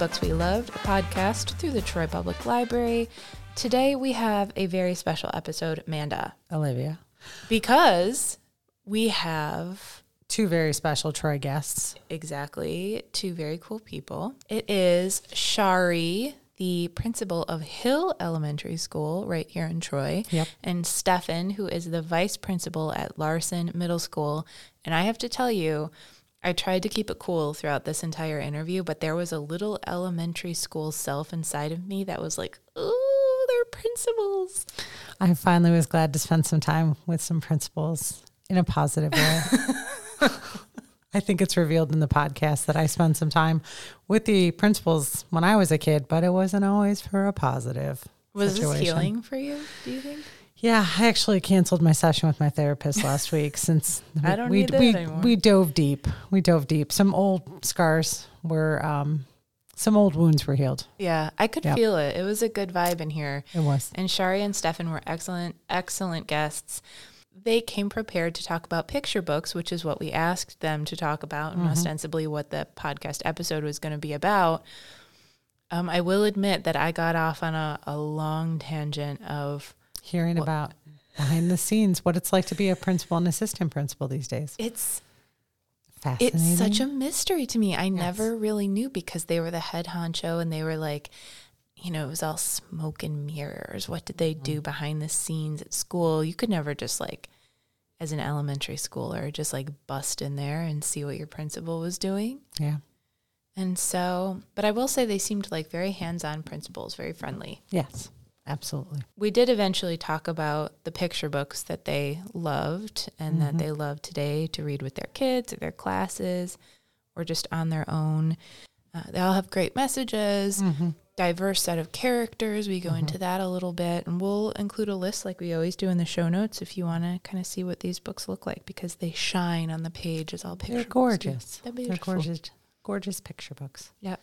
Welcome to the Books We Loved, a podcast through the Troy Public Library. Today we have a very special episode, Amanda, Olivia. because we have Two very special Troy guests. exactly two very cool people. It is Shari, the principal of Hill Elementary School right here in Troy, Yep. and Stephan, who is the vice principal at Larson Middle School. And I have to tell you, I tried to keep it cool throughout this entire interview, but there was a little elementary school self inside of me that was like, ooh, they're principals. I finally was glad to spend some time with some principals in a positive way. I think it's revealed in the podcast that I spent some time with the principals when I was a kid, but it wasn't always for a positive. Was situation. this healing for you, do you think? Yeah, I actually canceled my session with my therapist last week since I don't we need that we, we dove deep. We dove deep. Some old scars were um some old wounds were healed. Yeah, I could Yep. feel it. It was a good vibe in here. It was. And Shari and Stephan were excellent, excellent guests. They came prepared to talk about picture books, which is what we asked them to talk about, and ostensibly what the podcast episode was going to be about. Um, I will admit that I got off on a, a long tangent of Hearing about behind the scenes, what it's like to be a principal and assistant principal these days. it's Fascinating. it's such a mystery to me. I never really knew because they were the head honcho and they were like, you know, it was all smoke and mirrors. What did they do mm-hmm. behind the scenes at school? You could never just like, as an elementary schooler, just like bust in there and see what your principal was doing. yeah. And so, but I will say they seemed like very hands on principals, very friendly. Yes. Absolutely. We did eventually talk about the picture books that they loved and that mm-hmm. they love today to read with their kids or their classes or just on their own. Uh, they all have great messages, mm-hmm. diverse set of characters. We go into mm-hmm. that a little bit, and we'll include a list like we always do in the show notes if you want to kind of see what these books look like because they shine on the page as all picture They're gorgeous. They're They're gorgeous, gorgeous picture books. Yep.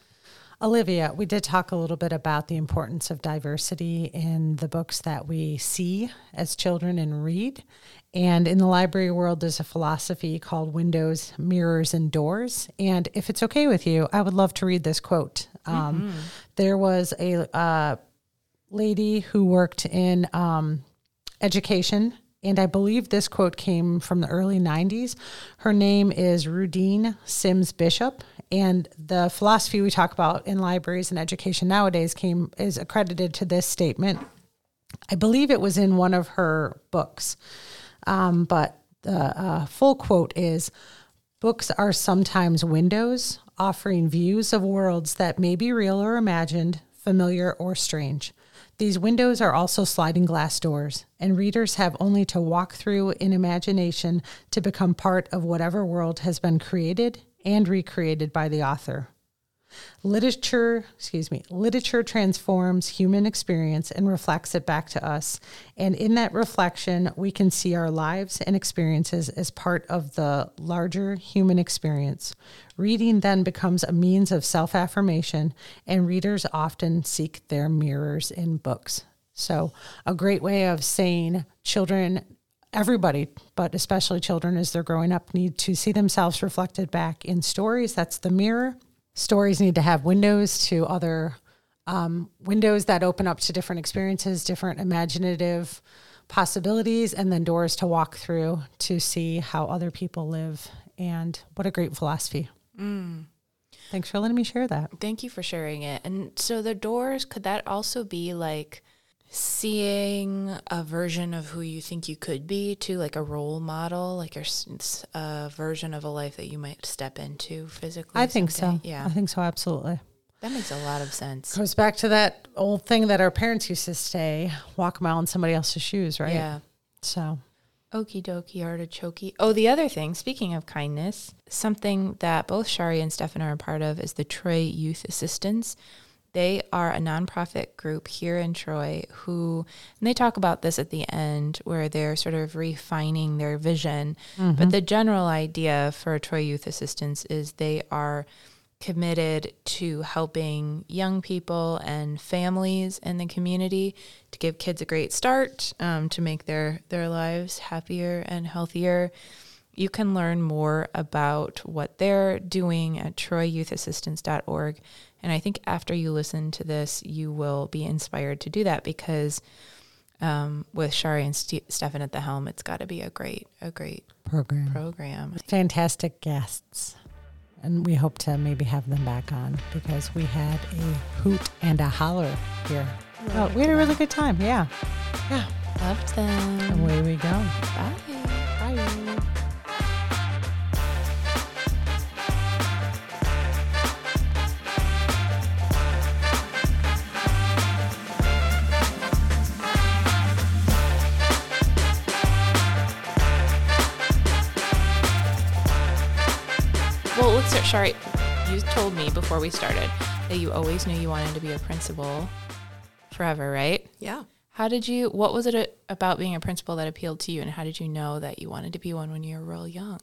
Olivia, we did talk a little bit about the importance of diversity in the books that we see as children and read. And in the library world, there's a philosophy called windows, mirrors, and doors. And if it's okay with you, I would love to read this quote. Um, There was a uh, lady who worked in um, education. And I believe this quote came from the early 90s. Her name is Rudine Sims Bishop. And the philosophy we talk about in libraries and education nowadays came is accredited to this statement. I believe it was in one of her books. Um, but the uh, full quote is Books are sometimes windows offering views of worlds that may be real or imagined, familiar or strange. These windows are also sliding glass doors, and readers have only to walk through in imagination to become part of whatever world has been created and recreated by the author. Literature, excuse me, literature transforms human experience and reflects it back to us. And in that reflection, we can see our lives and experiences as part of the larger human experience. Reading then becomes a means of self affirmation, and readers often seek their mirrors in books. So, a great way of saying children everybody, but especially children as they're growing up, need to see themselves reflected back in stories. That's the mirror. Stories need to have windows to other um, windows that open up to different experiences, different imaginative possibilities, and then doors to walk through to see how other people live. And what a great philosophy. Thanks for letting me share that. Thank you for sharing it. And so the doors, could that also be like seeing a version of who you think you could be to like a role model, like a, s- a version of a life that you might step into physically? I think someday? so. Yeah. I think so, absolutely. That makes a lot of sense. Goes back to that old thing that our parents used to say walk a mile in somebody else's shoes, right? Yeah. So, Okie dokie artichoke. Oh, the other thing, speaking of kindness, something that both Shari and Stephan are a part of is the Troy Youth Assistance. They are a nonprofit group here in Troy who, and they talk about this at the end, where they're sort of refining their vision. But the general idea for Troy Youth Assistance is they are committed to helping young people and families in the community to give kids a great start, um, to make their their lives happier and healthier. You can learn more about what they're doing at troyyouth.assistance.org. And I think after you listen to this, you will be inspired to do that because um, with Shari and St- Stephan at the helm, it's got to be a great, a great program. Program. Fantastic guests. And we hope to maybe have them back on because we had a hoot and a holler here. Oh, we had a really good time. Yeah. Yeah. Loved them. Away we go. Bye. Bye. Shari, you told me before we started that you always knew you wanted to be a principal forever, right? Yeah. How did you, what was it about being a principal that appealed to you, and how did you know that you wanted to be one when you were real young?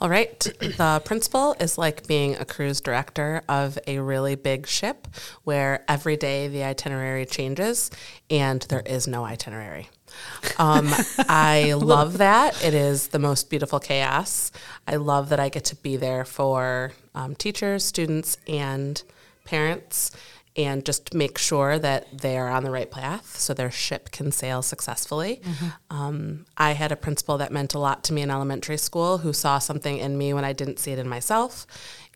All right. the principal is like being a cruise director of a really big ship where every day the itinerary changes and there is no itinerary. Um, I love that. It is the most beautiful chaos. I love that I get to be there for um, teachers, students, and parents and just make sure that they are on the right path so their ship can sail successfully. Mm-hmm. Um, I had a principal that meant a lot to me in elementary school who saw something in me when I didn't see it in myself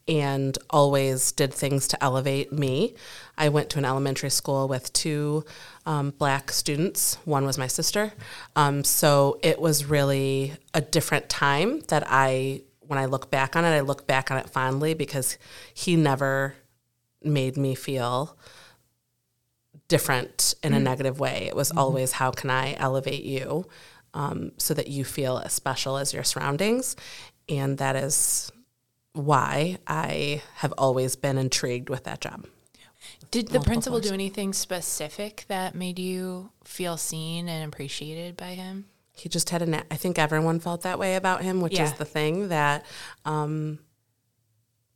and always did things to elevate me. I went to an elementary school with two um, black students. One was my sister. Um, so it was really a different time that I, when I look back on it, I look back on it fondly because he never made me feel different in a mm-hmm. negative way. It was mm-hmm. always, how can I elevate you um, so that you feel as special as your surroundings? And that is why I have always been intrigued with that job. Did the principal do anything specific that made you feel seen and appreciated by him? He just had a. Na- I think everyone felt that way about him, which yeah. is the thing that um,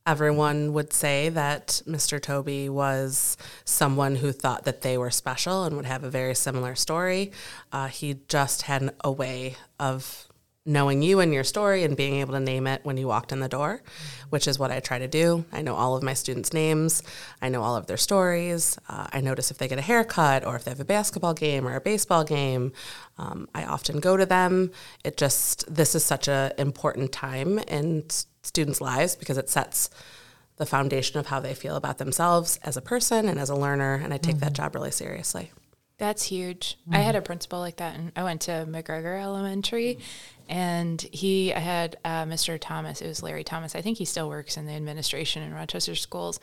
everyone would say that Mr. Toby was someone who thought that they were special and would have a very similar story. Uh, he just had a way of knowing you and your story and being able to name it when you walked in the door, which is what I try to do. I know all of my students' names, I know all of their stories. Uh, I notice if they get a haircut or if they have a basketball game or a baseball game. Um, I often go to them. It just, this is such an important time in students' lives because it sets the foundation of how they feel about themselves as a person and as a learner. And I take mm-hmm. that job really seriously. That's huge. Mm-hmm. I had a principal like that, and I went to McGregor Elementary, and he I had uh, Mr. Thomas. It was Larry Thomas. I think he still works in the administration in Rochester schools,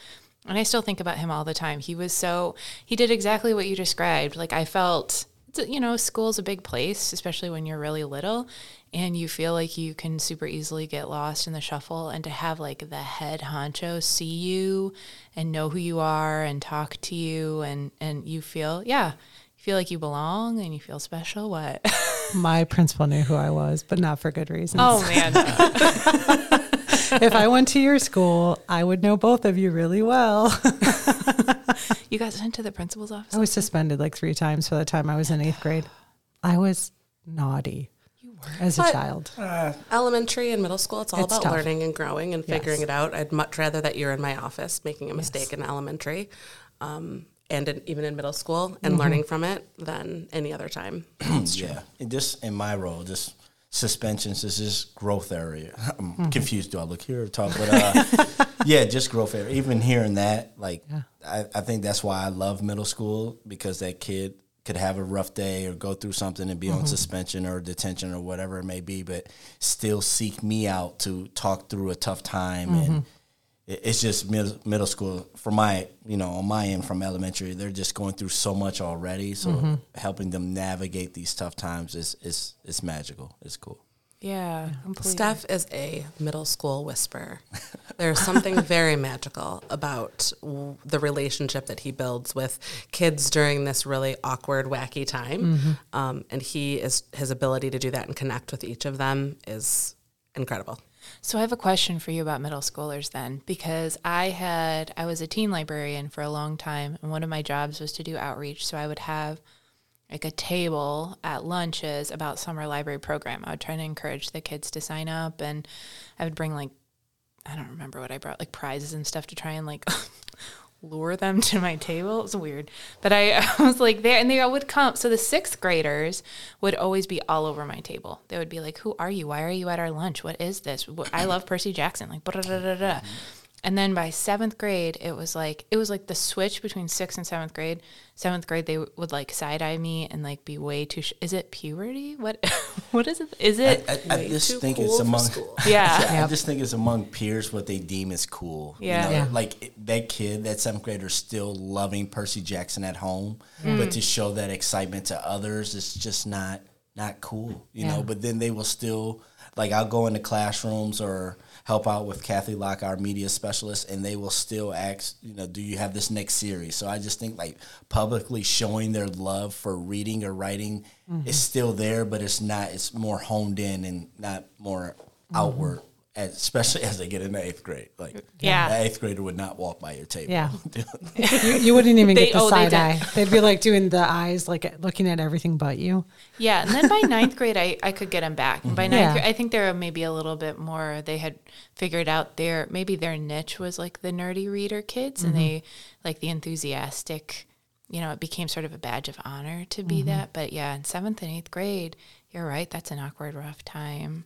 and I still think about him all the time. He was so he did exactly what you described. Like I felt, you know, school's a big place, especially when you're really little, and you feel like you can super easily get lost in the shuffle. And to have like the head honcho see you and know who you are and talk to you, and and you feel yeah feel like you belong and you feel special? What? My principal knew who I was, but not for good reasons. Oh man. if I went to your school, I would know both of you really well. you guys went to the principal's office? I was suspended like three times for the time I was in eighth grade. I was naughty You were as a child. Uh, elementary and middle school, it's all it's about tough. learning and growing and figuring it out. I'd much rather that you're in my office making a mistake yes. in elementary um, and in, even in middle school and mm-hmm. learning from it than any other time. yeah, and just in my role, just suspensions this is just growth area. I'm mm-hmm. confused. Do I look here or talk? But uh, yeah, just growth area. Even hearing that, like, yeah. I, I think that's why I love middle school because that kid could have a rough day or go through something and be mm-hmm. on suspension or detention or whatever it may be, but still seek me out to talk through a tough time mm-hmm. and it's just middle, middle school. For my you know on my end from elementary they're just going through so much already. So mm-hmm. helping them navigate these tough times is is is magical. It's cool. Yeah completely. steph is a middle school whisperer. There's something very magical about w- the relationship that he builds with kids during this really awkward wacky time. Mm-hmm. um, and he is his ability to do that and connect with each of them is incredible so I have a question for you about middle schoolers then, because I had I was a teen librarian for a long time, and one of my jobs was to do outreach. So I would have like a table at lunches about summer library program. I would try to encourage the kids to sign up and I would bring like I don't remember what I brought, like prizes and stuff to try and like lure them to my table. It was weird. But I, I was like there and they would come. So the sixth graders would always be all over my table. They would be like, Who are you? Why are you at our lunch? What is this? I love Percy Jackson. Like, da da da da. And then by seventh grade, it was like it was like the switch between sixth and seventh grade. Seventh grade, they would like side eye me and like be way too. Sh- is it puberty? What what is it? Is it? I, I, I just think cool it's among. yeah. Yeah, I just think it's among peers what they deem as cool. you Yeah. know? Yeah. Like it- that kid, that seventh grader, is still loving Percy Jackson at home, Mm. but to show that excitement to others, it's just not not cool. You Yeah. know. But then they will still like I'll go into classrooms or help out with Kathy Locke, our media specialist, and they will still ask, you know, do you have this next series? So I just think like publicly showing their love for reading or writing mm-hmm. is still there, but it's not. It's more honed in and not more mm-hmm. outward. As, especially as they get into eighth grade, like Yeah. an eighth grader would not walk by your table. Yeah. you, you wouldn't even They- get the oh, side did. eye. They'd be like doing the eyes, like looking at everything but you. Yeah, and then by ninth grade, I, I could get them back. And by mm-hmm. ninth Yeah. grade, I think they're maybe a little bit more. They had figured out their maybe their niche was like the nerdy reader kids, and mm-hmm. they like the enthusiastic. You know, it became sort of a badge of honor to be mm-hmm. that. But yeah, in seventh and eighth grade, you're right. That's an awkward, rough time.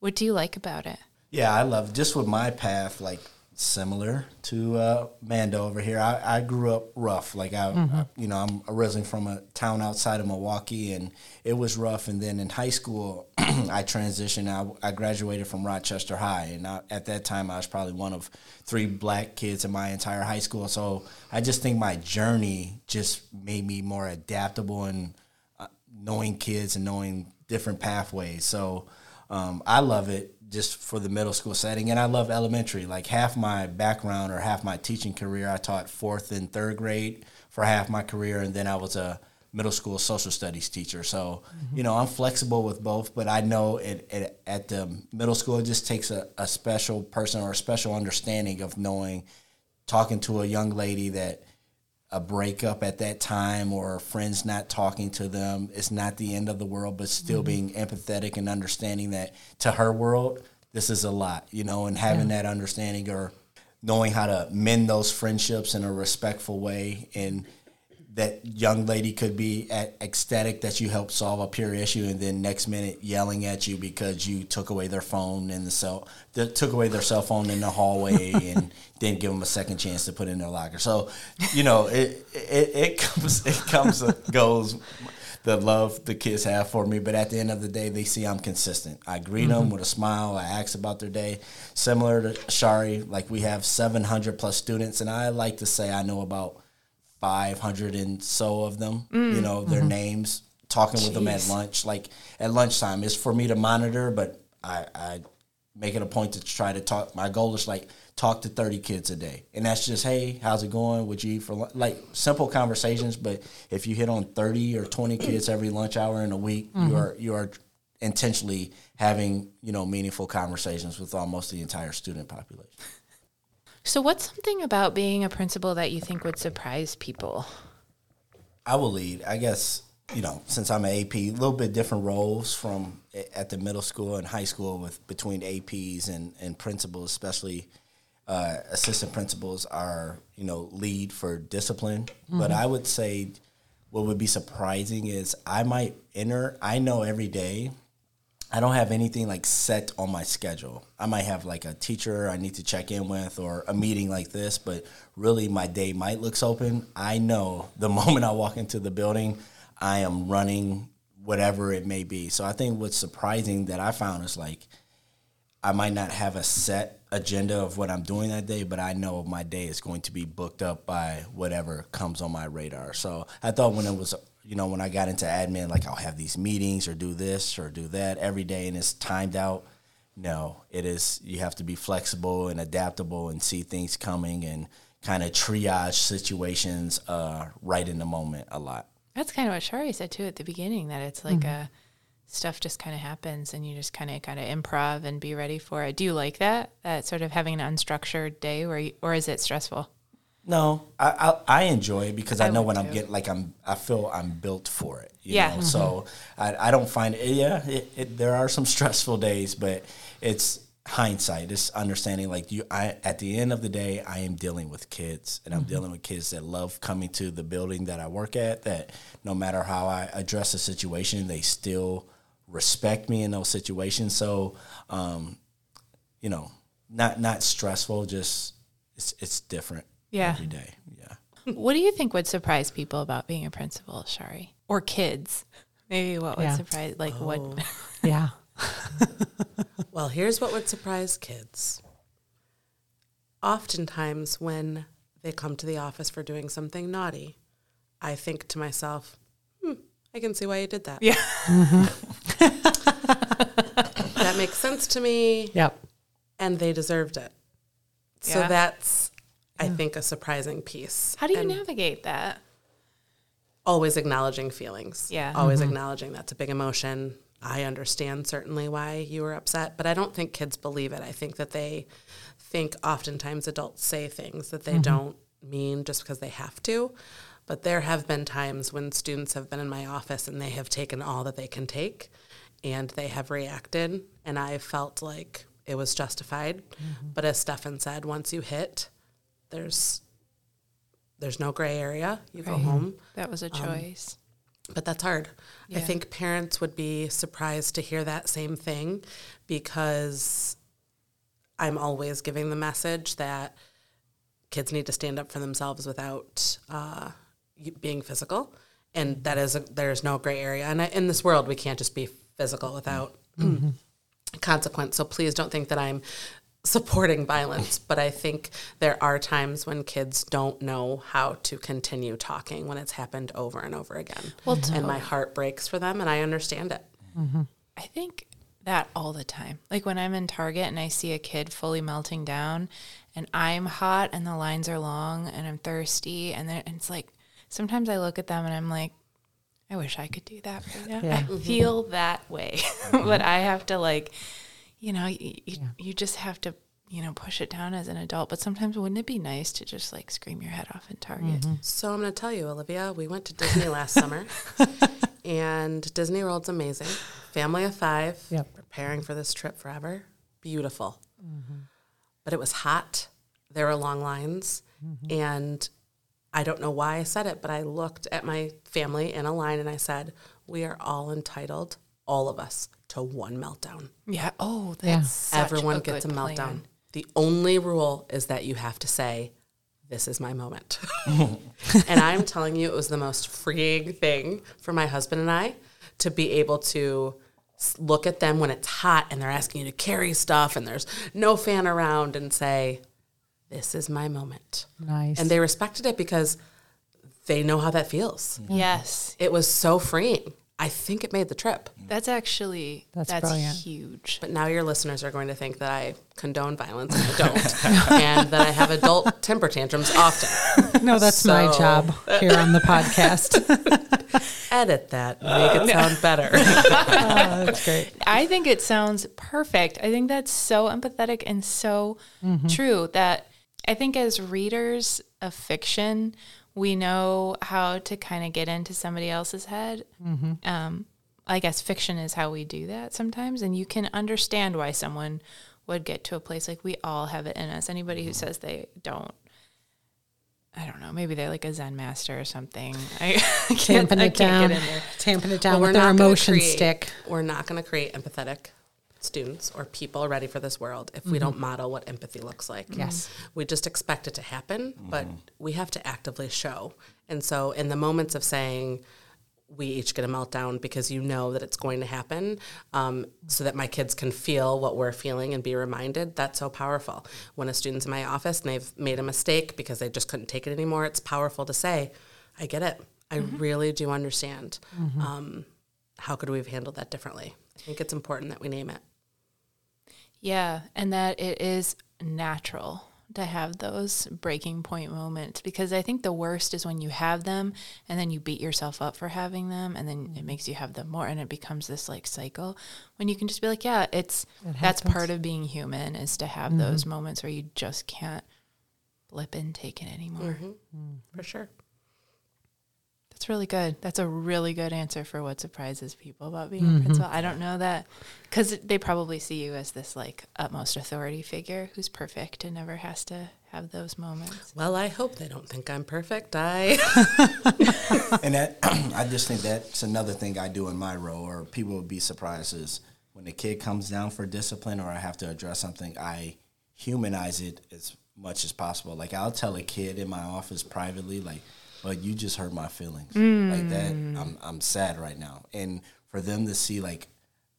What do you like about it? Yeah, I love just with my path, like similar to uh, Mando over here. I, I grew up rough. Like I, I- you know, I'm originally from a town outside of Milwaukee, and it was rough. And then in high school, I transitioned. I, I graduated from Rochester High, and I, at that time, I was probably one of three black kids in my entire high school. So I just think my journey just made me more adaptable and uh, knowing kids and knowing different pathways. So um, I love it just for the middle school setting, and I love elementary. Like half my background or half my teaching career, I taught fourth and third grade for half my career, and then I was a middle school social studies teacher. So you know, I'm flexible with both, but I know it, it, at the middle school, it just takes a, a special person or a special understanding of knowing, talking to a young lady that a breakup at that time or friends not talking to them it's not the end of the world but still mm-hmm. being empathetic and understanding that to her world this is a lot you know and having that understanding or knowing how to mend those friendships in a respectful way and that young lady could be at ecstatic that you helped solve a peer issue and then next minute yelling at you because you took away their phone in the cell took away their cell phone in the hallway and didn't give them a second chance to put in their locker. So you know it it, it comes it comes and goes the love the kids have for me. But at the end of the day they see i'm consistent. I greet them mm-hmm. with a smile. I ask about their day. Similar to shari like we have 700 plus students and i like to say i know about 500 and so of them, mm, you know, their mm-hmm. names, talking with them at lunch. Like at lunchtime, it's for me to monitor, but I, I make it a point to try to talk. My goal is like talk to 30 kids a day. And that's just, hey, how's it going? Would you eat for lunch? Like simple conversations. But if you hit on 30 or 20 kids every lunch hour in a week, you mm-hmm. are, you are intentionally having, you know, meaningful conversations with almost the entire student population. So, what's something about being a principal that you think would surprise people? I will lead. I guess you know since I'm an AP, a little bit different roles from at the middle school and high school with between APs and and principals, especially uh, assistant principals are you know lead for discipline. But I would say what would be surprising is I might enter. I know every day. I don't have anything like set on my schedule. I might have like a teacher I need to check in with or a meeting like this, but really my day might looks open. I know the moment I walk into the building, I am running whatever it may be. So I think what's surprising that I found is like I might not have a set agenda of what I'm doing that day, but I know my day is going to be booked up by whatever comes on my radar. So I thought when it was, you know, when I got into admin, like I'll have these meetings or do this or do that every day and it's timed out. No, it is, you have to be flexible and adaptable and see things coming and kind of triage situations uh, right in the moment a lot. That's kind of what Shari said too at the beginning. That it's like a stuff just kind of happens, and you just kind of kind of improv and be ready for it. Do you like that? That sort of having an unstructured day, where you, or is it stressful? No, I, I I enjoy it because I, I know when I'm getting like I'm I feel I'm built for it. You Yeah. Mm-hmm. So I, I don't find it. Yeah, it, it, there are some stressful days, but it's hindsight. It's understanding like you. I at the end of the day, I am dealing with kids, and I'm Mm-hmm. dealing with kids that love coming to the building that I work at. That no matter how I address a situation, they still respect me in those situations. So, um, you know, not not stressful. Just it's it's different. Yeah. Every day. Yeah. What do you think would surprise people about being a principal, Shari? Or kids? Maybe what would Yeah. surprise, like what? Yeah. Well, here's what would surprise kids. Oftentimes, when they come to the office for doing something naughty, I think to myself, hmm, I can see why you did that. Yeah. That makes sense to me, Yep. and they deserved it. So Yeah. that's, I think, a surprising piece. How do you And navigate that? Always acknowledging feelings. Yeah. Always mm-hmm. acknowledging that's a big emotion. I understand certainly why you were upset, but I don't think kids believe it. I think that they think oftentimes adults say things that they mm-hmm. don't mean just because they have to. But there have been times when students have been in my office and they have taken all that they can take and they have reacted, and I felt like it was justified. Mm-hmm. But as Stephan said, once you hit, there's there's no gray area. You go home That was a choice. but that's hard. I think parents would be surprised to hear that same thing because I'm always giving the message that kids need to stand up for themselves without uh, being physical, and that is a, there's no gray area. And I, in this world, we can't just be physical without consequence. So please don't think that I'm supporting violence, but I think there are times when kids don't know how to continue talking when it's happened over and over again. Well, and my heart breaks for them, and I understand it. Mm-hmm. I think that all the time. Like when I'm in Target and I see a kid fully melting down and I'm hot and the lines are long and I'm thirsty and then it's like sometimes I look at them and I'm like I wish I could do that right now. Yeah. I feel that way. but I have to like you know, you, you, you just have to, you know, push it down as an adult. But sometimes wouldn't it be nice to just like scream your head off in Target? Mm-hmm. So I'm going to tell you, Olivia, we went to Disney last summer, and Disney World's amazing. Family of five, Yep. preparing for this trip forever. Beautiful. Mm-hmm. But it was hot. There were long lines. Mm-hmm. And I don't know why I said it, but I looked at my family in a line and I said, We are all entitled, all of us, to one meltdown. Yeah. Oh, that's Yeah. such Everyone a gets a meltdown. plan. The only rule is that you have to say, This is my moment. and I'm telling you, it was the most freeing thing for my husband and I to be able to look at them when it's hot and they're asking you to carry stuff and there's no fan around and say, This is my moment. Nice. And they respected it because they know how that feels. Yes. It was so freeing. I think it made the trip. That's actually That's that's, brilliant. huge. But now your listeners are going to think that I condone violence and I don't, and that I have adult temper tantrums often. no, that's my job here on the podcast. Edit that, make it uh, sound better. Oh, that's great. I think it sounds perfect. I think that's so empathetic and so mm-hmm. true that I think as readers of fiction, we know how to kind of get into somebody else's head. Um, I guess fiction is how we do that sometimes, and you can understand why someone would get to a place like we all have it in us. Anybody who says they don't. I don't know. Maybe they're like a Zen master or something. I, I can't, Tamping I can't down. get in there. Tamping it But down with their emotion create- stick. We're not going to create empathetic students or people ready for this world if we don't model what empathy looks like. Yes. We just expect it to happen, but we have to actively show. And so, in the moments of saying, we each get a meltdown because you know that it's going to happen, um, so that my kids can feel what we're feeling and be reminded. That's so powerful. When a student's in my office and they've made a mistake because they just couldn't take it anymore, it's powerful to say, I get it. I really do understand. Um, how could we have handled that differently? I think it's important that we name it. Yeah, and that it is natural to have those breaking point moments because I think the worst is when you have them and then you beat yourself up for having them and then it makes you have them more and it becomes this like cycle when you can just be like, yeah, it's that's part of being human is to have mm-hmm. those moments where you just can't blip and take it anymore. Mm-hmm. Mm-hmm. For sure. That's really good. That's a really good answer for what surprises people about being a mm-hmm. principal. I don't know that because they probably see you as this like utmost authority figure who's perfect and never has to have those moments. Well, I hope they don't think I'm perfect. I And that I just think that's another thing I do in my role, or people would be surprised is when the kid comes down for discipline, or I have to address something, I humanize it as much as possible. Like I'll tell a kid in my office privately, like, "But you just hurt my feelings, like that. Mm. I'm I'm sad right now." And for them to see like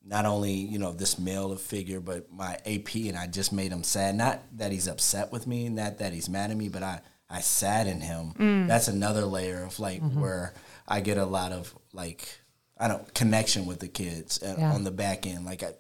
not only you know this male figure, but my AP, and I just made him sad. Not that he's upset with me, not that he's mad at me, but I I saddened him. Mm. That's another layer of like mm-hmm. where I get a lot of like I don't connection with the kids uh, Yeah. on the back end. Like I,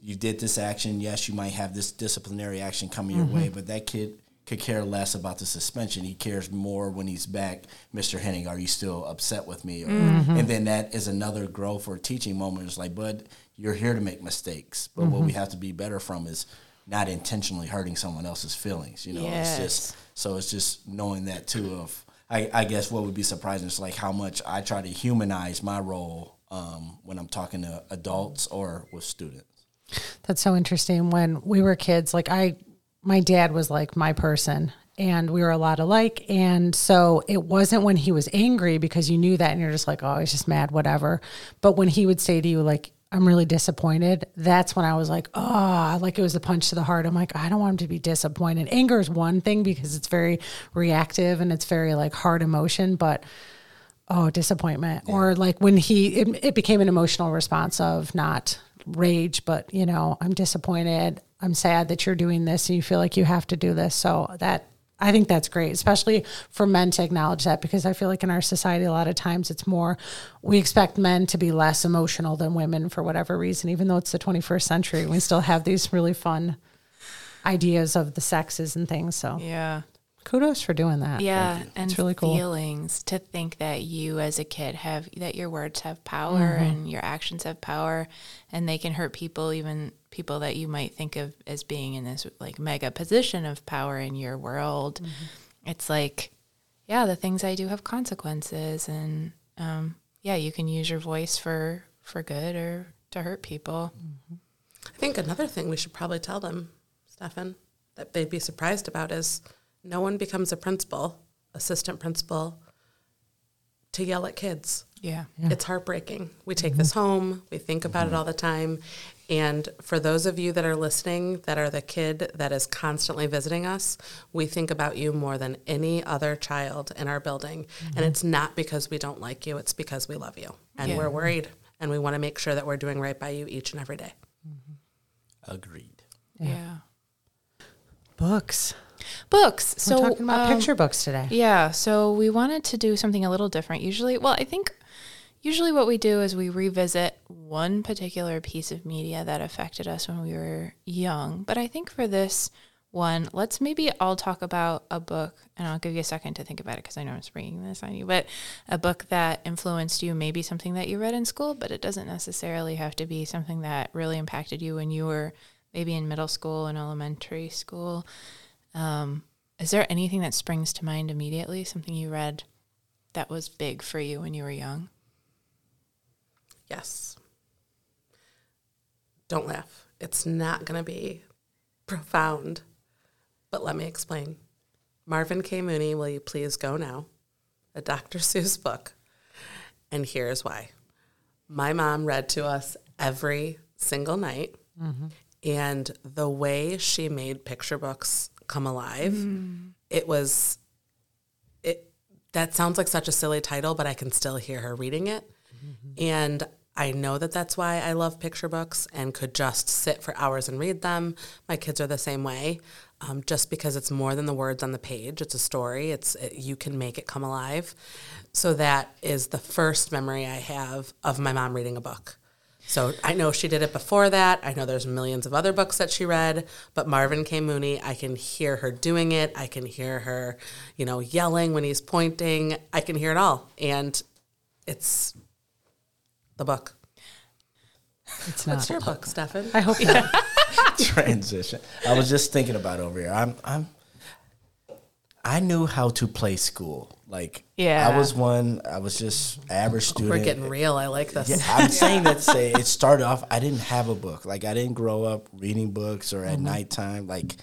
you did this action, yes, you might have this disciplinary action coming your mm-hmm. way, but that kid could care less about the suspension. He cares more when he's back, Mr. Henning, are you still upset with me? Or, And then that is another growth or teaching moment. It's like, bud, you're here to make mistakes. But what we have to be better from is not intentionally hurting someone else's feelings. You know, it's just so it's just knowing that too of I, I guess what would be surprising is like how much I try to humanize my role um, when I'm talking to adults or with students. That's so interesting. When we were kids, like I, my dad was like my person and we were a lot alike. And so it wasn't when he was angry because you knew that and you're just like, oh, he's just mad, whatever. But when he would say to you, like, I'm really disappointed, that's when I was like, oh, like it was a punch to the heart. I'm like, I don't want him to be disappointed. Anger is one thing because it's very reactive and it's very like hard emotion, but oh disappointment or like when he it, it became an emotional response of not rage but you know i'm disappointed i'm sad that you're doing this and you feel like you have to do this so that i think that's great especially for men to acknowledge that because i feel like in our society a lot of times it's more we expect men to be less emotional than women for whatever reason even though it's the 21st century we still have these really fun ideas of the sexes and things so Yeah. Kudos for doing that Yeah, and It's really cool. feelings to think that you as a kid have that your words have power Mm-hmm. and your actions have power and they can hurt people even people that you might think of as being in this like mega position of power in your world. Mm-hmm. It's like yeah, the things I do have consequences and um yeah, you can use your voice for for good or to hurt people. I think another thing we should probably tell them, Stephan, that they'd be surprised about is no one becomes a principal, assistant principal, to yell at kids. Yeah. It's heartbreaking. We take mm-hmm. this home, we think about it mm-hmm. all the time. And for those of you that are listening that are the kid that is constantly visiting us, we think about you more than any other child in our building. And mm-hmm. it's not because we don't like you, it's because we love you. And Yeah. we're worried and we want to make sure that we're doing right by you each and every day. Agreed. Yeah. books Books. we're so talking about um, picture books today Yeah, so we wanted to do something a little different. Usually, well, I think usually what we do is we revisit one particular piece of media that affected us when we were young. But I think for this one, let's maybe all talk about a book, and I'll give you a second to think about it because I know I'm springing this on you, but a book that influenced you, maybe something that you read in school, but it doesn't necessarily have to be something that really impacted you when you were maybe in middle school and elementary school. Um, is there anything that springs to mind immediately? Something you read that was big for you when you were young? Yes. Don't laugh. It's not going to be profound, but let me explain. Marvin K. Mooney, Will You Please Go Now? A Dr. Seuss book. And here's why. My mom read to us every single night, and the way she made picture books come alive, it was it that sounds like such a silly title, but I can still hear her reading it. And I know that that's why I love picture books and could just sit for hours and read them. My kids are the same way. Um, just because it's more than the words on the page, it's a story. It's it, you can make it come alive. So that is the first memory I have of my mom reading a book. So I know she did it before that. I know there's millions of other books that she read, but Marvin K. Mooney, I can hear her doing it. I can hear her, you know, yelling when he's pointing. I can hear it all. And it's the book. it's What's not your book, Stephan? i hope not Transition. I was just thinking about over here. I'm I'm I knew how to play school. Like, Yeah. I was one. I was just average student. We're getting real. I like this. Yeah, I'm saying that to say it started off. I didn't have a book. Like I didn't grow up reading books or at Mm-hmm. nighttime. Like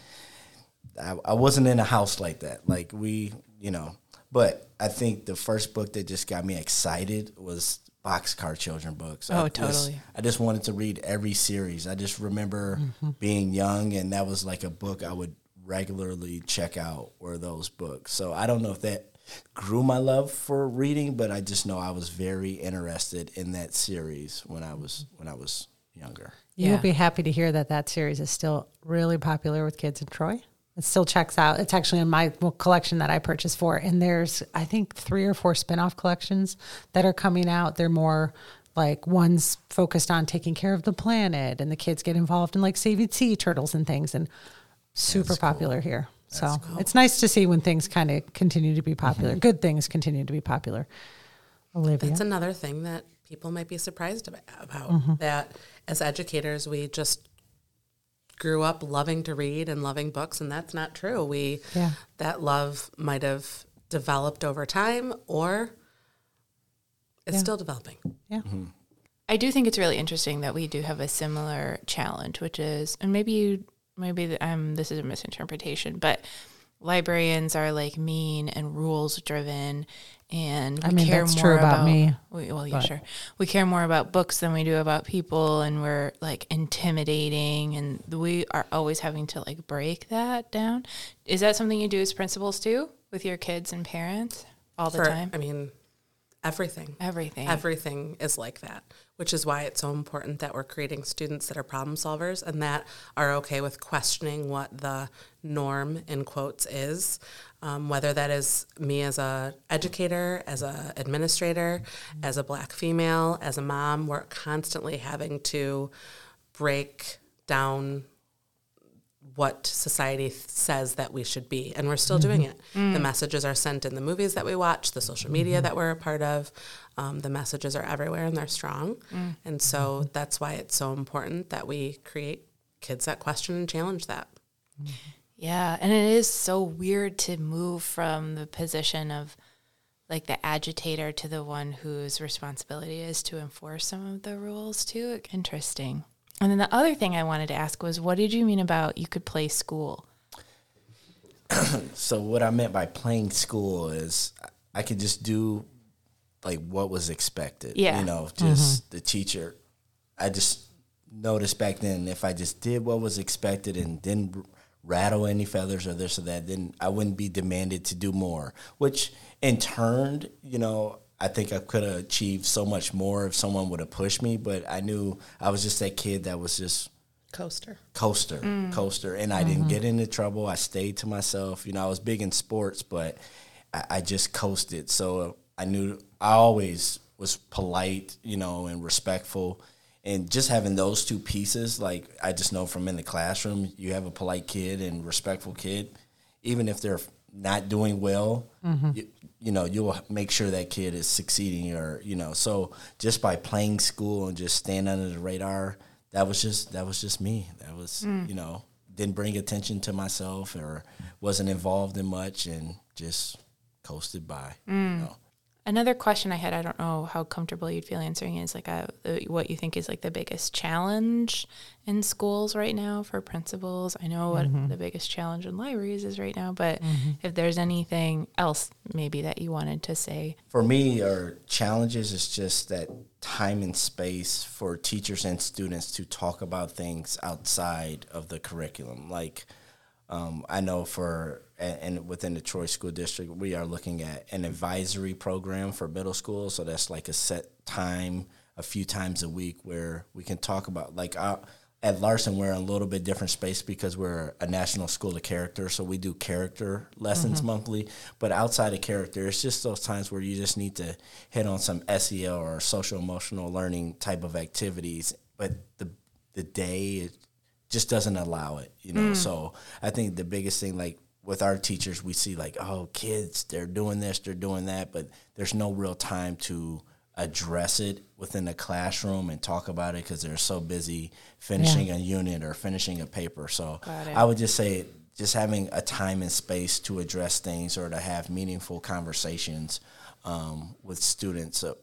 I, I wasn't in a house like that. Like we, you know. But I think the first book that just got me excited was Boxcar Children books. Oh, I just- totally. I just wanted to read every series. I just remember Mm-hmm. being young, and that was like a book I would regularly check out. Were those books? So I don't know if that grew my love for reading, but I just know I was very interested in that series when I was when I was younger. You'll Yeah. be happy to hear that that series is still really popular with kids in Troy. It still checks out. It's actually in my collection that I purchased for. And there's, I think, three or four spin off collections that are coming out. They're more like one's focused on taking care of the planet, and the kids get involved in like saving sea turtles and things, and super popular here. so it's nice to see when things kind of continue to be popular. Good things continue to be popular. Olivia. That's another thing that people might be surprised about. Mm-hmm. That as educators, we just grew up loving to read and loving books, and that's not true. We Yeah. that love might have developed over time, or it's Yeah. still developing. yeah. I do think it's really interesting that we do have a similar challenge, which is, and maybe you, maybe um, this is a misinterpretation, but librarians are like mean and rules driven, and we I mean, care that's more true about me, We, well, yeah, sure. We care more about books than we do about people, and we're like intimidating, and we are always having to like break that down. Is that something you do as principals too, with your kids and parents all the For- time? I mean, everything. Everything. Everything is like that, which is why it's so important that we're creating students that are problem solvers and that are okay with questioning what the norm in quotes is. Um, whether that is me as a educator, as a administrator, as a black female, as a mom, we're constantly having to break down what society says that we should be and we're still doing mm-hmm. it. The messages are sent in the movies that we watch the social media mm-hmm. that we're a part of um, the messages are everywhere and they're strong. Mm. And so mm-hmm. that's why it's so important that we create kids that question and challenge that. Yeah, and it is so weird to move from the position of like the agitator to the one whose responsibility is to enforce some of the rules too. Interesting. And then the other thing I wanted to ask was what did you mean about you could play school? So what I meant by playing school is I could just do like what was expected. Yeah. You know, just mm-hmm. the teacher. I just noticed back then if I just did what was expected and didn't rattle any feathers or this or that, then I wouldn't be demanded to do more. Which in turn, you know, I think I could have achieved so much more if someone would have pushed me. But I knew I was just that kid that was just coaster coaster, mm. coaster, and I didn't mm-hmm. get into trouble. I stayed to myself. You know, I was big in sports, but I, I just coasted. So uh, I knew I always was polite, you know, and respectful. And just having those two pieces, like I just know from in the classroom, you have a polite kid and respectful kid, even if they're not doing well, mm-hmm. you, you know, you'll make sure that kid is succeeding or, you know, so just by playing school and just staying under the radar, that was just that was just me. That was mm. you know didn't bring attention to myself or wasn't involved in much and just coasted by. You mm. know. Another question I had, I don't know how comfortable you'd feel answering is like a, the, what you think is like the biggest challenge in schools right now for principals. I know what mm-hmm. the biggest challenge in libraries is right now, but mm-hmm. if there's anything else maybe that you wanted to say. For me, our challenges is just that time and space for teachers and students to talk about things outside of the curriculum. Like um, I know for and and within the Troy School District, we are looking at an advisory program for middle school. So that's like a set time, a few times a week, where we can talk about like uh, at Larson, we're in a little bit different space because we're a national school of character. So we do character lessons monthly. But outside of character, it's just those times where you just need to hit on some SEL or social emotional learning type of activities. But the the day it just doesn't allow it, you know. So I think the biggest thing, like with our teachers, we see like, oh, kids, they're doing this, they're doing that, but there's no real time to address it within the classroom and talk about it because they're so busy finishing a unit or finishing a paper. So I would just say just having a time and space to address things or to have meaningful conversations um, with students uh,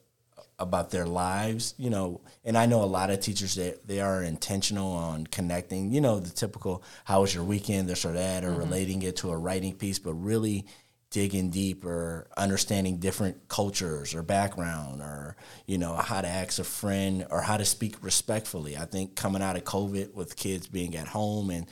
about their lives, you know, and I know a lot of teachers that they are intentional on connecting, you know, the typical how was your weekend, this or that, or mm-hmm. relating it to a writing piece, but really digging deep or understanding different cultures or background or you know how to ask a friend or how to speak respectfully i think coming out of covid with kids being at home and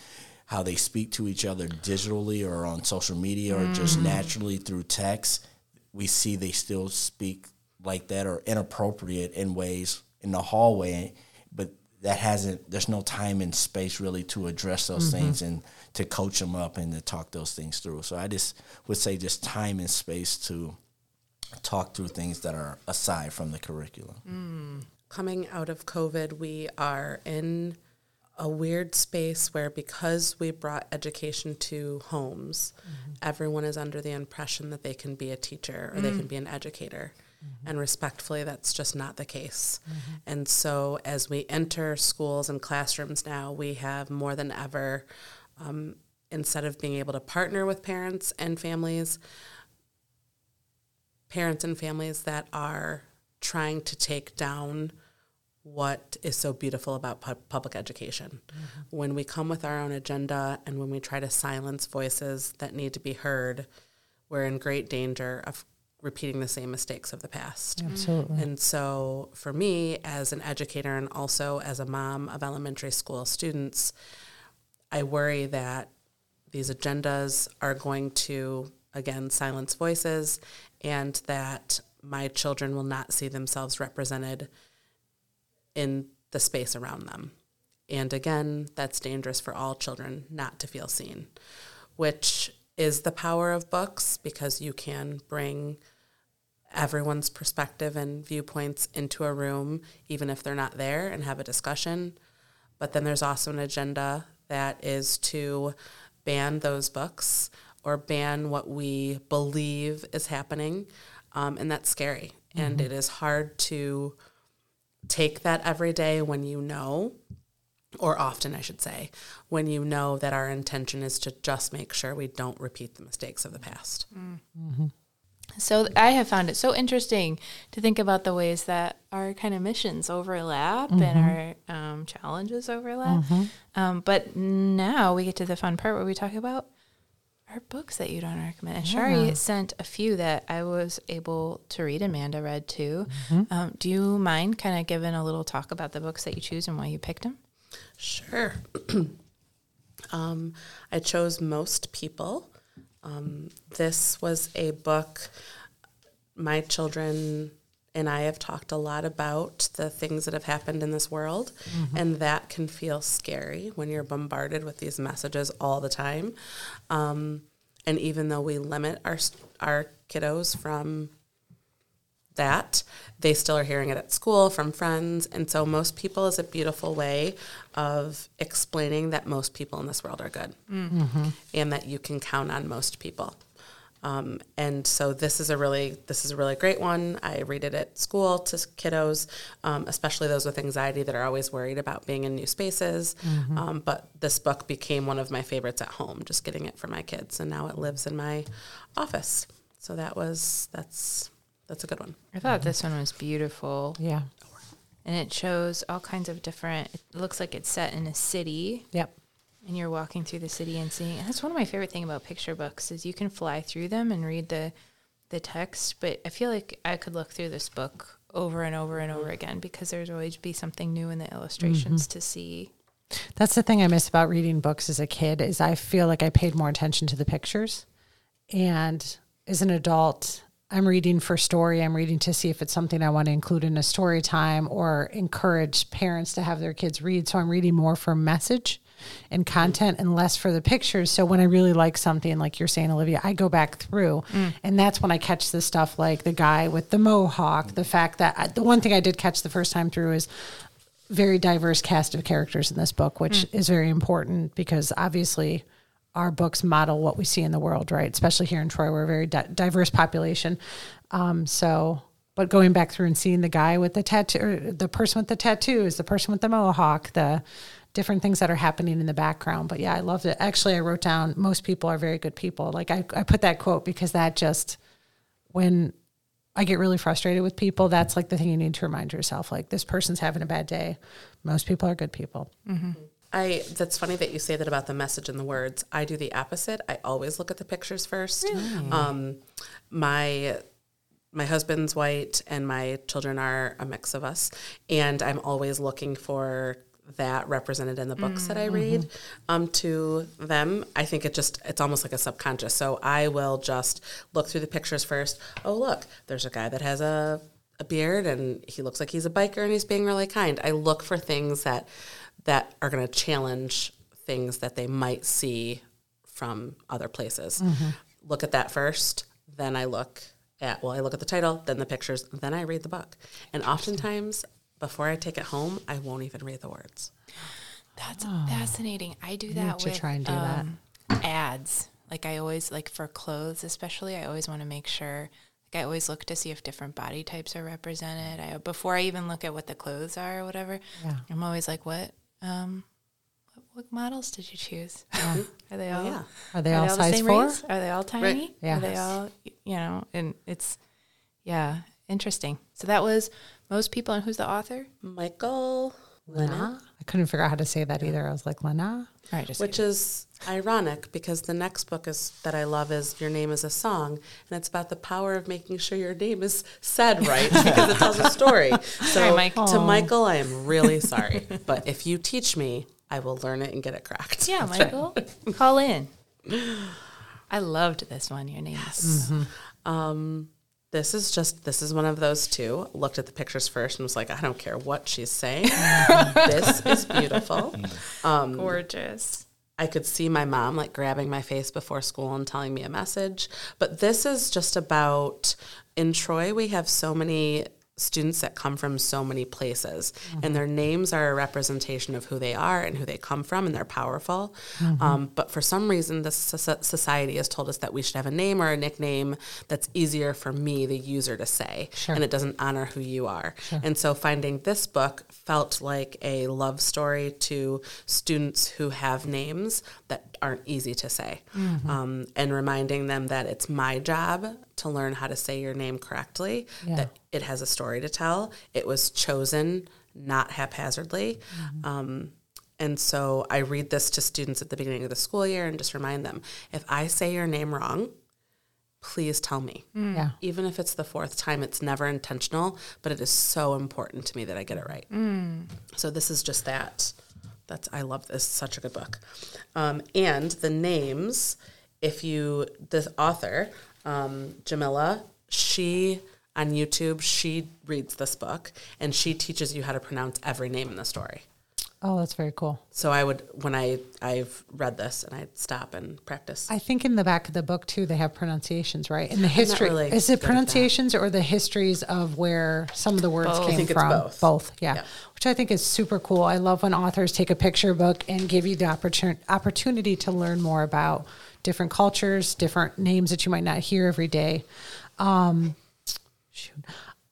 how they speak to each other digitally or on social media or just mm. naturally through text we see they still speak like that or inappropriate in ways in the hallway but that hasn't there's no time and space really to address those mm-hmm. things and to coach them up and to talk those things through so i just would say just time and space to talk through things that are aside from the curriculum mm. coming out of covid we are in a weird space where because we brought education to homes mm-hmm. everyone is under the impression that they can be a teacher or mm. they can be an educator Mm-hmm. And respectfully, that's just not the case. Mm-hmm. And so, as we enter schools and classrooms now, we have more than ever, um, instead of being able to partner with parents and families, parents and families that are trying to take down what is so beautiful about pu- public education. Mm-hmm. When we come with our own agenda and when we try to silence voices that need to be heard, we're in great danger of repeating the same mistakes of the past. Absolutely. And so for me as an educator and also as a mom of elementary school students, I worry that these agendas are going to again silence voices and that my children will not see themselves represented in the space around them. And again, that's dangerous for all children not to feel seen, which is the power of books because you can bring everyone's perspective and viewpoints into a room, even if they're not there, and have a discussion. But then there's also an agenda that is to ban those books or ban what we believe is happening. Um, and that's scary. Mm-hmm. And it is hard to take that every day when you know, or often, I should say, when you know that our intention is to just make sure we don't repeat the mistakes of the past. Mm-hmm. So I have found it so interesting to think about the ways that our kind of missions overlap mm-hmm. and our um, challenges overlap. Mm-hmm. Um, but now we get to the fun part where we talk about our books that you don't recommend. And yeah. Shari sent a few that I was able to read. Amanda read too. Mm-hmm. Um, do you mind kind of giving a little talk about the books that you choose and why you picked them? Sure. Um, I chose Most People um, this was a book my children and I have talked a lot about the things that have happened in this world, mm-hmm. and that can feel scary when you're bombarded with these messages all the time. Um, and even though we limit our our kiddos from that. They still are hearing it at school from friends. And so, most people is a beautiful way of explaining that most people in this world are good mm-hmm. and that you can count on most people. Um, and so this is a really this is a really great one. I read it at school to kiddos, um, especially those with anxiety that are always worried about being in new spaces. Mm-hmm. Um, but this book became one of my favorites at home, just getting it for my kids, and now it lives in my office. So that was that's that's a good one. I thought this one was beautiful. Yeah. And it shows all kinds of different, it looks like it's set in a city. Yep. And you're walking through the city and seeing, and that's one of my favorite thing about picture books is you can fly through them and read the, the text. But I feel like I could look through this book over and over and over again because there's always be something new in the illustrations mm-hmm. to see. That's the thing I miss about reading books as a kid is I feel like I paid more attention to the pictures. And as an adult, I'm reading for story. I'm reading to see if it's something I want to include in a story time or encourage parents to have their kids read. So I'm reading more for message and content and less for the pictures. So when I really like something, like you're saying, Olivia, I go back through, mm. and that's when I catch the stuff like the guy with the mohawk. The fact that I, the one thing I did catch the first time through is very diverse cast of characters in this book, which mm. is very important because obviously our books model what we see in the world, right? Especially here in Troy, we're a very di- diverse population. Um, so, but going back through and seeing the guy with the tattoo, the person with the tattoos, the person with the mohawk, the different things that are happening in the background. But yeah, I loved it. Actually, I wrote down most people are very good people. Like I, I put that quote because that just when I get really frustrated with people, that's like the thing you need to remind yourself. Like this person's having a bad day. Most people are good people. I that's funny that you say that about the message and the words. I do the opposite. I always look at the pictures first. Um, my my husband's white and my children are a mix of us, and I'm always looking for that represented in the books that I read um, to them. I think it just it's almost like a subconscious. So I will just look through the pictures first. Oh look, there's a guy that has a a beard and he looks like he's a biker and he's being really kind. I look for things that that are going to challenge things that they might see from other places. Look at that first, then I look at well, I look at the title, then the pictures, then I read the book. And oftentimes before I take it home, I won't even read the words. That's fascinating. I do that to with try and do that. um, ads. Like I always like for clothes, especially. I always want to make sure. Like I always look to see if different body types are represented. I before I even look at what the clothes are or whatever. Yeah. I'm always like, what, um, what, what models did you choose? Are they all? yeah. Are they Are all they all the size same four? race? Are they all tiny? Yeah. Are they all, you know, and it's, yeah, interesting. So that was most people. And who's the author? Michael Lena, I couldn't figure out how to say that either. I was like, Lena? All right, just which is ironic because the next book is that I love is Your Name is a Song, and it's about the power of making sure your name is said right because it tells a story. So Sorry, Mike. to Michael, I am really sorry, but if you teach me, I will learn it and get it correct. Yeah, Michael, call in. I loved this one. Your name is Um, this is just this is one of those two. Looked at the pictures first and was like, I don't care what she's saying. this is beautiful. Um, gorgeous. I could see my mom like grabbing my face before school and telling me a message. But this is just about in Troy, we have so many students that come from so many places, and their names are a representation of who they are and who they come from, and they're powerful. Um, but for some reason, this society has told us that we should have a name or a nickname that's easier for me, the user, to say, and it doesn't honor who you are. And so, finding this book felt like a love story to students who have names that aren't easy to say, um, and reminding them that it's my job to learn how to say your name correctly. Yeah. That it has a story to tell. It was chosen not haphazardly. Um, and so I read this to students at the beginning of the school year and just remind them if I say your name wrong, please tell me. Yeah. Even if it's the fourth time, it's never intentional, but it is so important to me that I get it right. So this is just that. That's I love this. Such a good book. Um, and the names, if you the author, um, Jamilah, she on YouTube, she reads this book and she teaches you how to pronounce every name in the story. Oh, that's very cool. So I would when I I've read this and I'd stop and practice. I think in the back of the book too, they have pronunciations, right? In the history really is it pronunciations or the histories of where some of the words Both. Came from? both. yeah. Yeah. Which I think is super cool. I love when authors take a picture book and give you the opportun- opportunity to learn more about different cultures, different names that you might not hear every day. Um.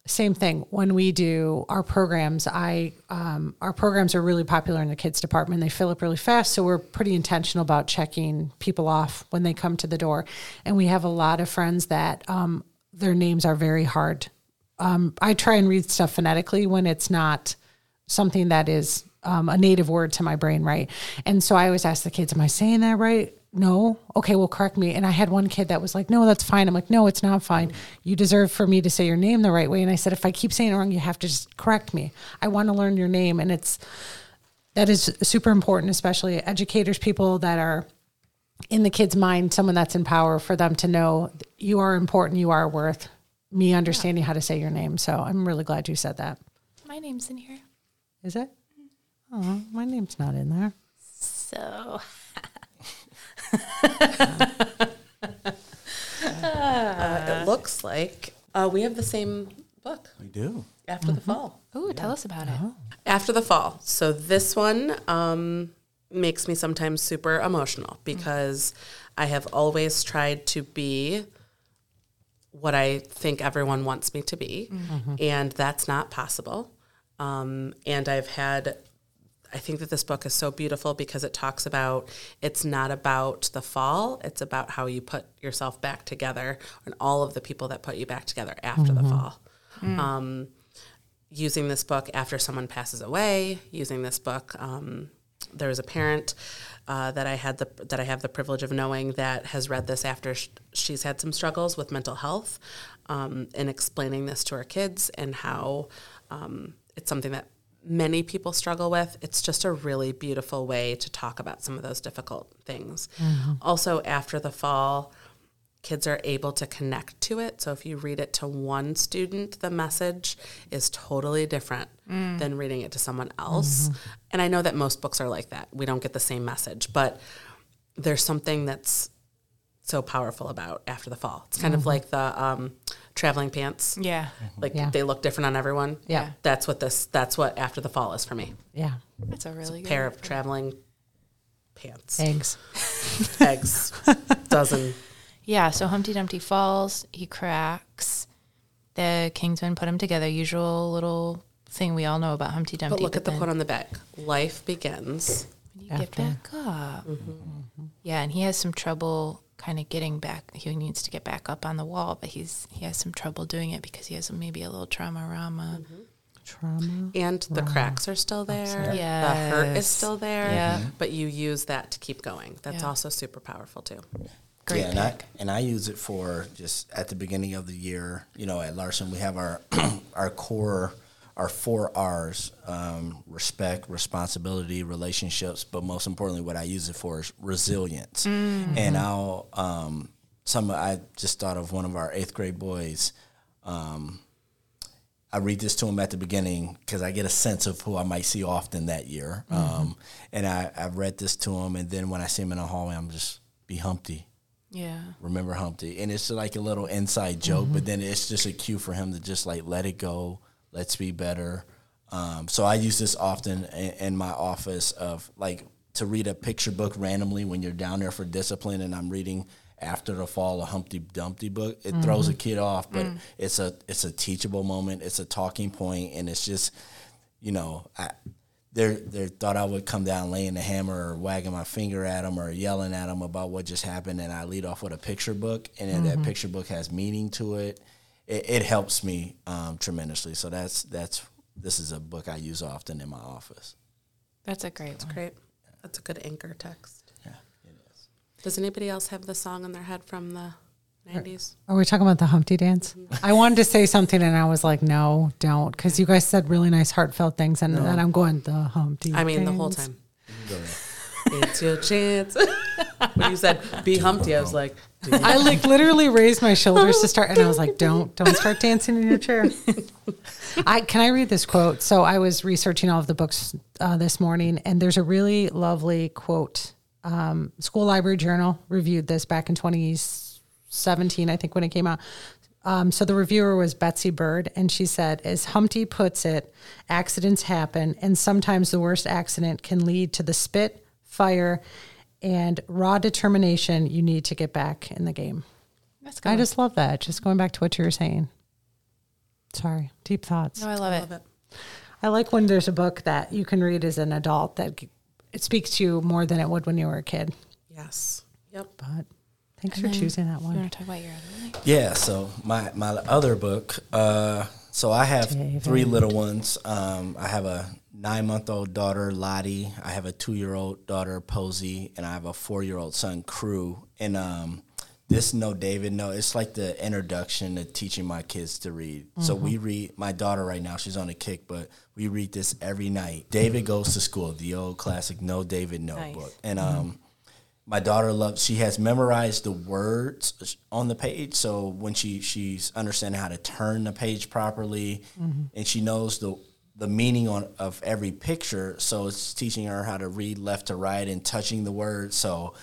Same thing when we do our programs. I um, our programs are really popular in the kids department. They fill up really fast, so we're pretty intentional about checking people off when they come to the door. And we have a lot of friends that um, their names are very hard. Um, I try and read stuff phonetically when it's not something that is um, a native word to my brain, right? And so I always ask the kids, "Am I saying that right?" No. Okay, well, correct me. And I had one kid that was like, "No, that's fine." I'm like, "No, it's not fine. You deserve for me to say your name the right way." And I said, "If I keep saying it wrong, you have to just correct me. I want to learn your name." And it's that is super important, especially educators, people that are in the kid's mind, someone that's in power, for them to know you are important, you are worth me understanding how to say your name. So I'm really glad you said that. My name's in here. Is it? Oh, my name's not in there. So Uh, it looks like uh, we have the same book We do. after the fall. Ooh, tell us about it. After the fall. So this one um, makes me sometimes super emotional because I have always tried to be what I think everyone wants me to be, and that's not possible. Um, and I've had I think that this book is so beautiful because it talks about it's not about the fall, it's about how you put yourself back together and all of the people that put you back together after the fall. Um, using this book after someone passes away, using this book. Um, there was a parent uh, that I had the that I have the privilege of knowing that has read this after sh- she's had some struggles with mental health, um, and explaining this to her kids and how um, it's something that many people struggle with. It's just a really beautiful way to talk about some of those difficult things. Also, after the fall, kids are able to connect to it. So if you read it to one student, the message is totally different mm. than reading it to someone else. Mm-hmm. And I know that most books are like that. We don't get the same message, but there's something that's so powerful about after the fall. It's kind of mm-hmm. like the um, traveling pants. Yeah. Mm-hmm. Like Yeah. they look different on everyone. Yeah. That's what this that's what after the fall is for me. Yeah. That's a really good Pair of traveling pants. Eggs. Eggs. Dozen. Yeah, so Humpty Dumpty falls, he cracks. The Kingsmen put him together. Usual little thing we all know about Humpty Dumpty. But look at the then quote on the back. Life begins. when you get back up. Mm-hmm. Yeah, and he has some trouble kind of getting back. He needs to get back up on the wall, but he's he has some trouble doing it because he has maybe a little trauma rama. Trauma. And the cracks are still there. Yeah. The hurt is still there. Yeah. But you use that to keep going. That's Yeah. also super powerful too. Great yeah, and I and I use it for just at the beginning of the year. You know, at Larson we have our our core, our four R's: um, respect, responsibility, relationships. But most importantly, what I use it for is resilience. And I'll um, some I just thought of one of our eighth grade boys. Um, I read this to him at the beginning because I get a sense of who I might see often that year. Um, and I, I read this to him, and then when I see him in the hallway, I'm just be Humpty Yeah. remember Humpty. And it's like a little inside joke, but then it's just a cue for him to just like let it go, let's be better. Um, so I use this often in, in my office of like to read a picture book randomly when you're down there for discipline and I'm reading after the fall a Humpty Dumpty book. It mm-hmm. throws a kid off, but mm. it's a it's a teachable moment, it's a talking point, and it's just you know, I they they thought I would come down laying the hammer or wagging my finger at them or yelling at them about what just happened, and I lead off with a picture book, and then that mm-hmm. picture book has meaning to it. It, it helps me um, tremendously. So that's that's this is a book I use often in my office. That's a great one. Great. That's a good anchor text. Yeah, it is. Does anybody else have the song in their head from the 90s? Are we talking about the Humpty dance? I wanted to say something and I was like, no, don't. Because you guys said really nice, heartfelt things. And then I'm going, the Humpty I mean, the whole time. it's your chance. when you said be Humpty, I was like, I like literally raised my shoulders to start, and I was like, "Don't, don't start dancing in your chair." I can I read this quote? So I was researching all of the books uh, this morning, and there's a really lovely quote. Um, School Library Journal reviewed this back in 2017, I think, when it came out. Um, so the reviewer was Betsy Bird, and she said, as Humpty puts it, accidents happen, and sometimes the worst accident can lead to the spit, fire, and raw determination you need to get back in the game. That's good. I just love that. Just going back to what you were saying. Sorry, deep thoughts. no, I love it. love it. I like when there's a book that you can read as an adult that it speaks to you more than it would when you were a kid. Yes. Yep. But thanks And for choosing that You one. want to talk about your other one? Yeah, so my my other book. Uh, so I have David. three little ones. Um, I have a nine month old daughter, Lottie. I have a two year old daughter, Posey, and I have a four year old son, Crew. And um, this no David no, it's like the introduction to teaching my kids to read. So we read. My daughter right now, she's on a kick, but we read this every night. David goes to school, the old classic No David No Nice. book, and um my daughter loves she has memorized the words on the page so when she she's understanding how to turn the page properly and she knows the the meaning on of every picture. So it's teaching her how to read left to right and touching the words. So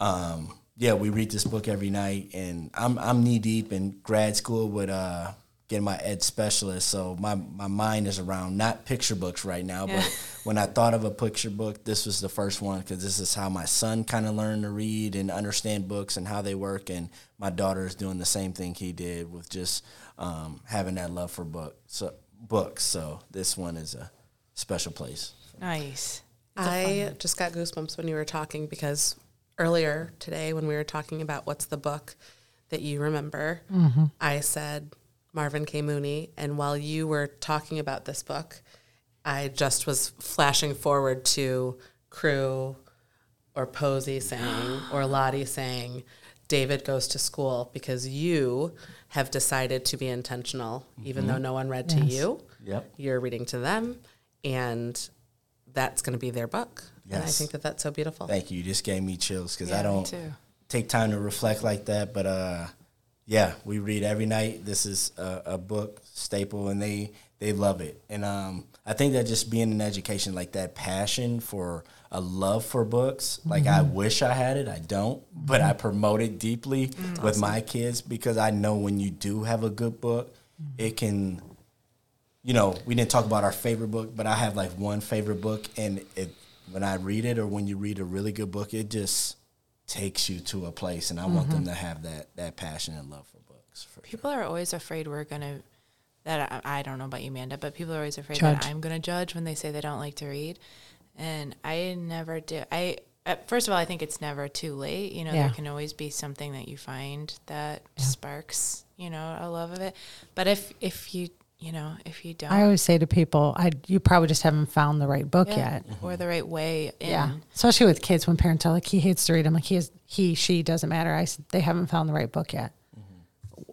um yeah we read this book every night. And i'm i'm knee deep in grad school with uh getting my ed specialist. So my my mind is around not picture books right now Yeah. but when I thought of a picture book, this was the first one because this is how my son kind of learned to read and understand books and how they work. And my daughter is doing the same thing he did with just um, having that love for book, so, books. So this one is a special place Nice. I just got goosebumps when you were talking because earlier today, when we were talking about what's the book that you remember, mm-hmm. I said Marvin K. Mooney. And while you were talking about this book, I just was flashing forward to Crew or Posey saying, or Lottie saying, David goes to school because you have decided to be intentional, even though no one read to you. Yep. You're reading to them, and that's going to be their book. And I think that that's so beautiful. Thank you. You just gave me chills because Yeah, I don't take time to reflect like that. But uh, yeah, we read every night. This is a, a book staple, and they they love it. And um, I think that just being in education, like that passion for a love for books, like I mm-hmm. wish I had it. I don't, but I mm-hmm. promote it deeply mm-hmm. with my kids because I know when you do have a good book, it can you know, we didn't talk about our favorite book, but I have like one favorite book, and it when I read it or when you read a really good book, it just takes you to a place, and I want them to have that that passion and love for books. For People are always afraid we're gonna. That I, I don't know about you, Amanda, but people are always afraid Judge. that I'm gonna judge when they say they don't like to read, and I never do. I uh, first of all, I think it's never too late. You know, Yeah. there can always be something that you find that sparks, you know, a love of it. But if if you you know if you don't, I always say to people, I you probably just haven't found the right book yeah, yet. or the right way in. Yeah, especially with kids when parents are like, he hates to read. I'm like, he is, he, she doesn't matter. I they haven't found the right book yet.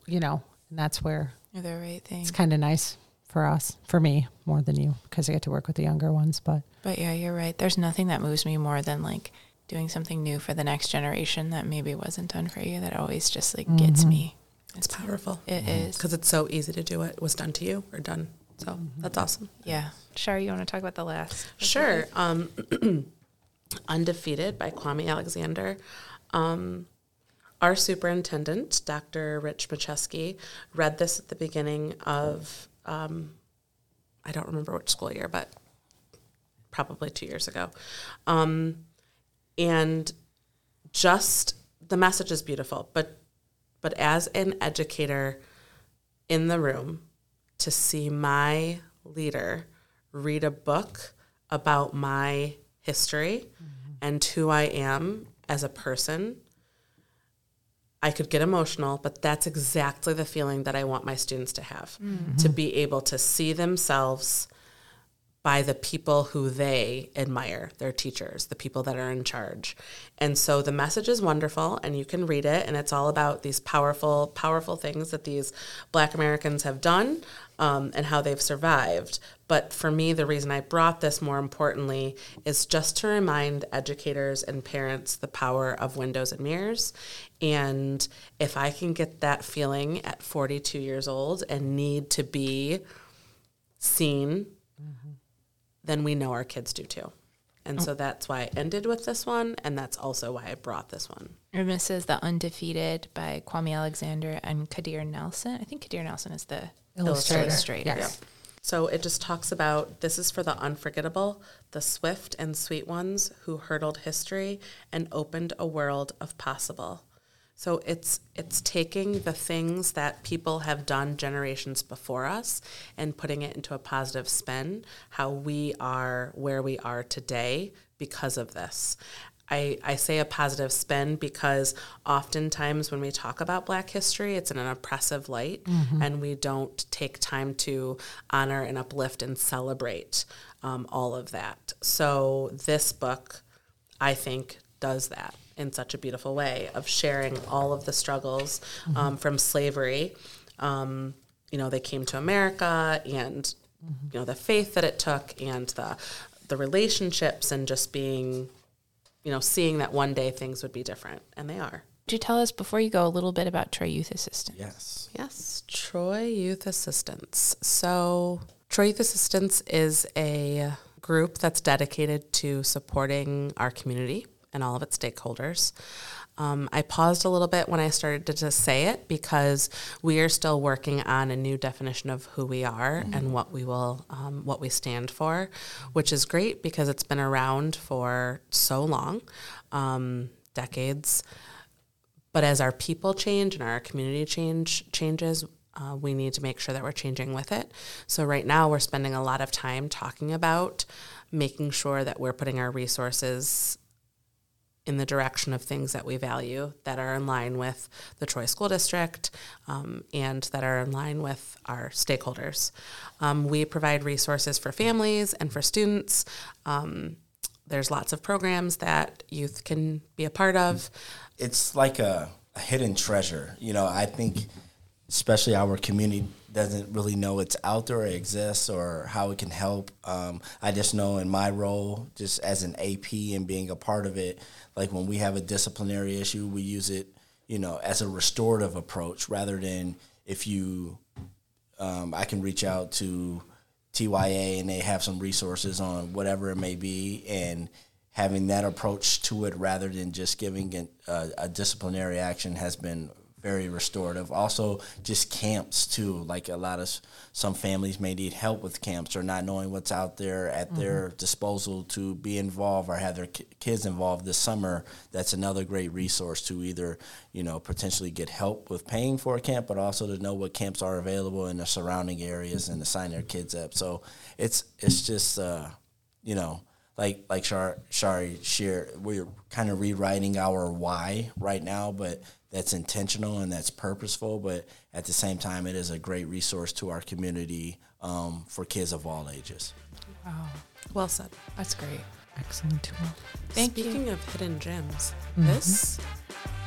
You know, and that's where or the right thing. it's kind of nice for us, for me more than you, because I get to work with the younger ones. But But yeah, you're right. There's nothing that moves me more than like doing something new for the next generation that maybe wasn't done for you. That always just like gets me. It's powerful It is. because it's so easy to do it was done to you or done. So that's awesome. Yeah. Shari, you want to talk about the last? Sure. Um, Undefeated by Kwame Alexander. Um, our superintendent, Dr. Rich Machesky, read this at the beginning of, um, I don't remember which school year, but probably two years ago. Um, and just the message is beautiful, but but as an educator in the room, to see my leader read a book about my history and who I am as a person, I could get emotional, but that's exactly the feeling that I want my students to have mm. to be able to see themselves by the people who they admire, their teachers, the people that are in charge. And so the message is wonderful, and you can read it, and it's all about these powerful, powerful things that these black Americans have done um, and how they've survived. But for me, the reason I brought this more importantly is just to remind educators and parents the power of windows and mirrors. And if I can get that feeling at 42 years old and need to be seen then we know our kids do too. And so oh. that's why I ended with this one, and that's also why I brought this one. And this is The Undefeated by Kwame Alexander and Kadir Nelson. I think Kadir Nelson is the Illustrator. illustrator. Yes. So it just talks about this is for the unforgettable, the swift and sweet ones who hurdled history and opened a world of possible. So it's it's taking the things that people have done generations before us and putting it into a positive spin, how we are where we are today because of this. I, I say a positive spin because oftentimes when we talk about Black history, it's in an oppressive light, and we don't take time to honor and uplift and celebrate um, all of that. So, this book, I think, does that in such a beautiful way of sharing all of the struggles um, from slavery. Um, you know, they came to America and, you know, the faith that it took and the, the relationships and just being you know, seeing that one day things would be different, and they are. Could you tell us before you go a little bit about Troy Youth Assistance? Yes. Yes, Troy Youth Assistance. So, Troy Youth Assistance is a group that's dedicated to supporting our community and all of its stakeholders. Um, I paused a little bit when I started to just say it because we are still working on a new definition of who we are and what we will, um, what we stand for, which is great because it's been around for so long, um, decades. But as our people change and our community change changes, uh, we need to make sure that we're changing with it. So right now, we're spending a lot of time talking about making sure that we're putting our resources in the direction of things that we value that are in line with the Troy School District um, and that are in line with our stakeholders. Um, we provide resources for families and for students. Um, there's lots of programs that youth can be a part of. It's like a, a hidden treasure. You know, I think especially our community doesn't really know it's out there or exists or how it can help. Um, I just know in my role, just as an AP and being a part of it, like when we have a disciplinary issue, we use it, you know, as a restorative approach rather than if you, um, I can reach out to TYA and they have some resources on whatever it may be and having that approach to it rather than just giving a, a disciplinary action has been very restorative. Also, just camps too. Like a lot of some families may need help with camps or not knowing what's out there at mm-hmm. their disposal to be involved or have their ki- kids involved this summer. That's another great resource to either you know potentially get help with paying for a camp, but also to know what camps are available in the surrounding areas and to sign their kids up. So it's it's just uh, you know like like Shar, Shari shared, we're kind of rewriting our why right now, but that's intentional and that's purposeful. But at the same time, it is a great resource to our community um, for kids of all ages. Wow, well said. That's great. Excellent tool. Thank Speaking you. of hidden gems, mm-hmm. this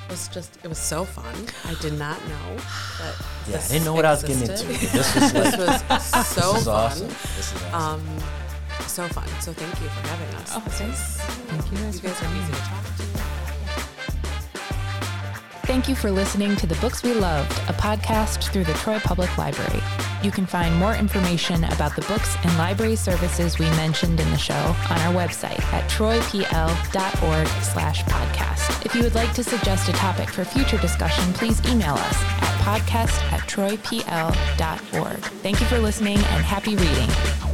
was just it was so fun. I did not know but Yeah, I didn't know what existed. I was getting into. This was, like, this was so this fun. Awesome. This is awesome. Um, so fun. So thank you for having us. Oh, thanks. Thank you guys. You guys are easy to talk to. Thank you for listening to The Books We Loved, a podcast through the Troy Public Library. You can find more information about the books and library services we mentioned in the show on our website at troypl.org slash podcast. If you would like to suggest a topic for future discussion, please email us at podcast at troypl.org. Thank you for listening and happy reading.